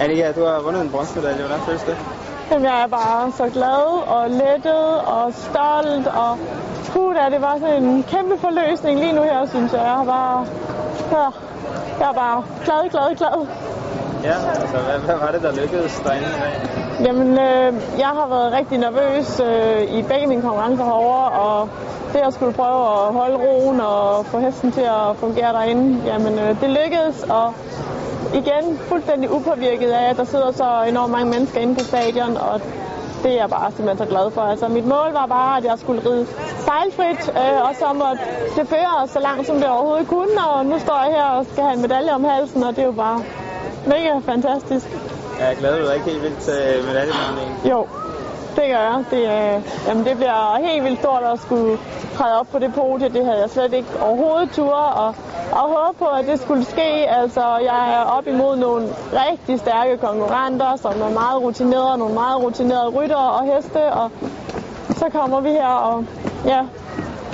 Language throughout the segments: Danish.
Annika, du har vundet en bronzemedalje. Hvordan føles det? Jamen, jeg er bare så glad og lettet og stolt, og puh, det var sådan en kæmpe forløsning lige nu her, synes jeg. Jeg har bare, ja, jeg er bare glad, glad, glad. Ja, altså hvad, hvad var det, der lykkedes derinde i dag? Jamen, øh, jeg har været rigtig nervøs øh, i begge mine konkurrencer herovre, og det at skulle prøve at holde roen og få hesten til at fungere derinde, jamen øh, det lykkedes, og igen fuldstændig upåvirket af, at der sidder så enormt mange mennesker inde på stadion, og det er jeg bare simpelthen så glad for. Altså, mit mål var bare, at jeg skulle ride fejlfrit, øh, og så måtte det føre så langt, som det overhovedet kunne, og nu står jeg her og skal have en medalje om halsen, og det er jo bare mega fantastisk. Jeg er glad, du er ikke helt vildt til medaljemålingen. Jo, det gør jeg. Det, øh, jamen, det bliver helt vildt stort at skulle træde op på det podie. Det havde jeg slet ikke overhovedet tur og, og håbe på, at det skulle ske. Altså, jeg er op imod nogle rigtig stærke konkurrenter, som er meget rutinerede, nogle meget rutinerede rytter og heste, og så kommer vi her og ja,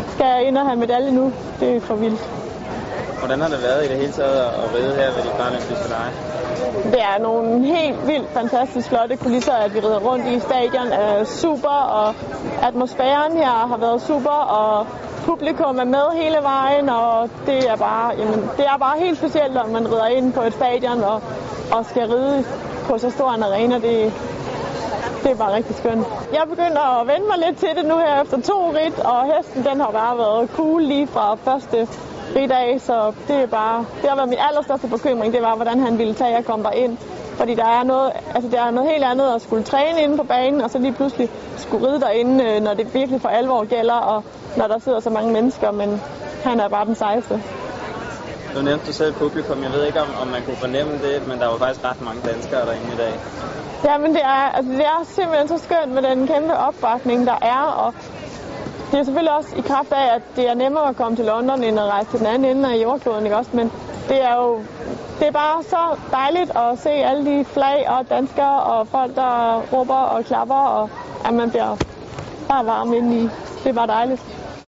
skal ind og have medalje nu. Det er for vildt. Hvordan har det været i det hele taget at ride her ved de paralympiske lege? Det er nogle helt vildt fantastisk flotte kulisser, at vi rider rundt i stadion er super, og atmosfæren her har været super, og publikum er med hele vejen, og det er bare, jamen, det er bare helt specielt, når man rider ind på et stadion og, og skal ride på så stor en arena. Det, det er bare rigtig skønt. Jeg begynder at vende mig lidt til det nu her efter to rit, og hesten den har bare været cool lige fra første riddag, så det er bare, det har været min allerstørste bekymring, det var, hvordan han ville tage at komme ind. Fordi der er, noget, altså der er noget helt andet at skulle træne inde på banen, og så lige pludselig skulle ride derinde, øh, når det virkelig for alvor gælder, og når der sidder så mange mennesker, men han er bare den sejeste. Nu nævnte du selv publikum. Jeg ved ikke, om, om man kunne fornemme det, men der var faktisk ret mange danskere derinde i dag. Ja, men det er, altså, det er simpelthen så skønt med den kæmpe opbakning, der er, og det er selvfølgelig også i kraft af, at det er nemmere at komme til London, end at rejse til den anden ende af jordkloden, ikke også? Men det er jo det er bare så dejligt at se alle de flag og danskere og folk, der råber og klapper, og at man bliver bare varm indeni. Det er bare dejligt.